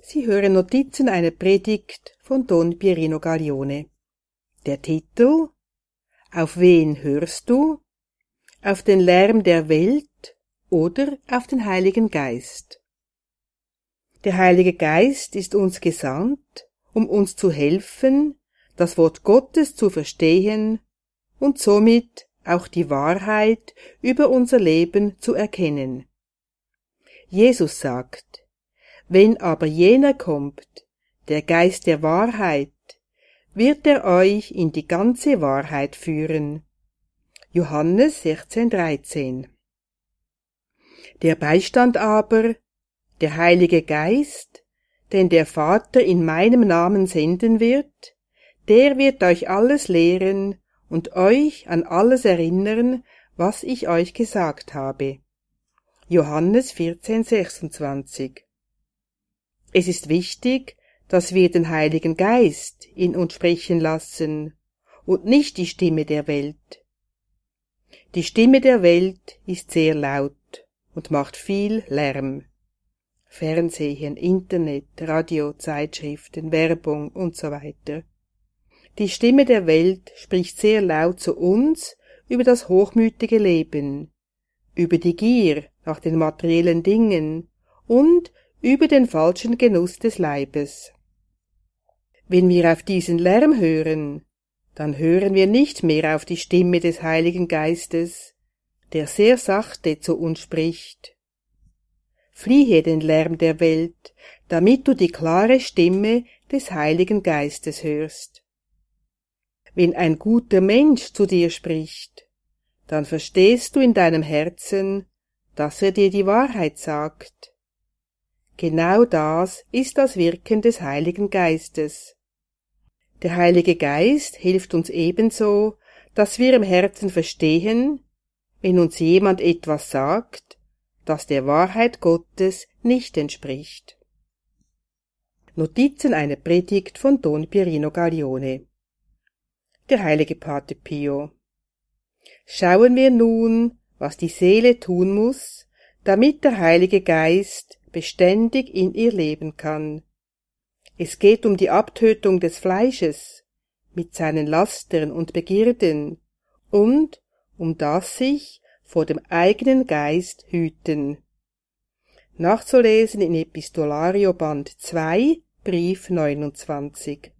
Sie hören Notizen einer Predigt von Don Pierino Gaglione. Der Titel Auf wen hörst du? Auf den Lärm der Welt oder auf den Heiligen Geist? Der Heilige Geist ist uns gesandt, um uns zu helfen, das Wort Gottes zu verstehen und somit auch die Wahrheit über unser Leben zu erkennen. Jesus sagt, wenn aber jener kommt, der Geist der Wahrheit, wird er euch in die ganze Wahrheit führen. Johannes 16,13 Der Beistand aber, der Heilige Geist, den der Vater in meinem Namen senden wird, der wird euch alles lehren und euch an alles erinnern, was ich euch gesagt habe. Johannes 14,26 es ist wichtig, dass wir den Heiligen Geist in uns sprechen lassen und nicht die Stimme der Welt. Die Stimme der Welt ist sehr laut und macht viel Lärm. Fernsehen, Internet, Radio, Zeitschriften, Werbung und so weiter. Die Stimme der Welt spricht sehr laut zu uns über das hochmütige Leben, über die Gier nach den materiellen Dingen und über den falschen Genuss des Leibes. Wenn wir auf diesen Lärm hören, dann hören wir nicht mehr auf die Stimme des Heiligen Geistes, der sehr sachte zu uns spricht. Fliehe den Lärm der Welt, damit du die klare Stimme des Heiligen Geistes hörst. Wenn ein guter Mensch zu dir spricht, dann verstehst du in deinem Herzen, dass er dir die Wahrheit sagt Genau das ist das Wirken des Heiligen Geistes. Der Heilige Geist hilft uns ebenso, dass wir im Herzen verstehen, wenn uns jemand etwas sagt, das der Wahrheit Gottes nicht entspricht. Notizen einer Predigt von Don Pierino Gaglione Der heilige Pate Pio Schauen wir nun, was die Seele tun muss, damit der Heilige Geist beständig in ihr leben kann. Es geht um die Abtötung des Fleisches mit seinen Lastern und Begierden und um das sich vor dem eigenen Geist hüten. Nachzulesen in Epistolario Band 2, Brief 29.